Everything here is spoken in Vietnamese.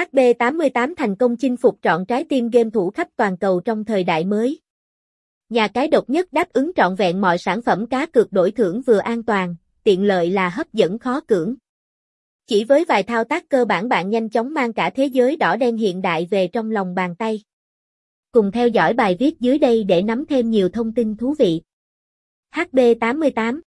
HB88 thành công chinh phục trọn trái tim game thủ khắp toàn cầu trong thời đại mới. Nhà cái độc nhất đáp ứng trọn vẹn mọi sản phẩm cá cược đổi thưởng vừa an toàn, tiện lợi là hấp dẫn khó cưỡng. Chỉ với vài thao tác cơ bản bạn nhanh chóng mang cả thế giới đỏ đen hiện đại về trong lòng bàn tay. Cùng theo dõi bài viết dưới đây để nắm thêm nhiều thông tin thú vị. HB88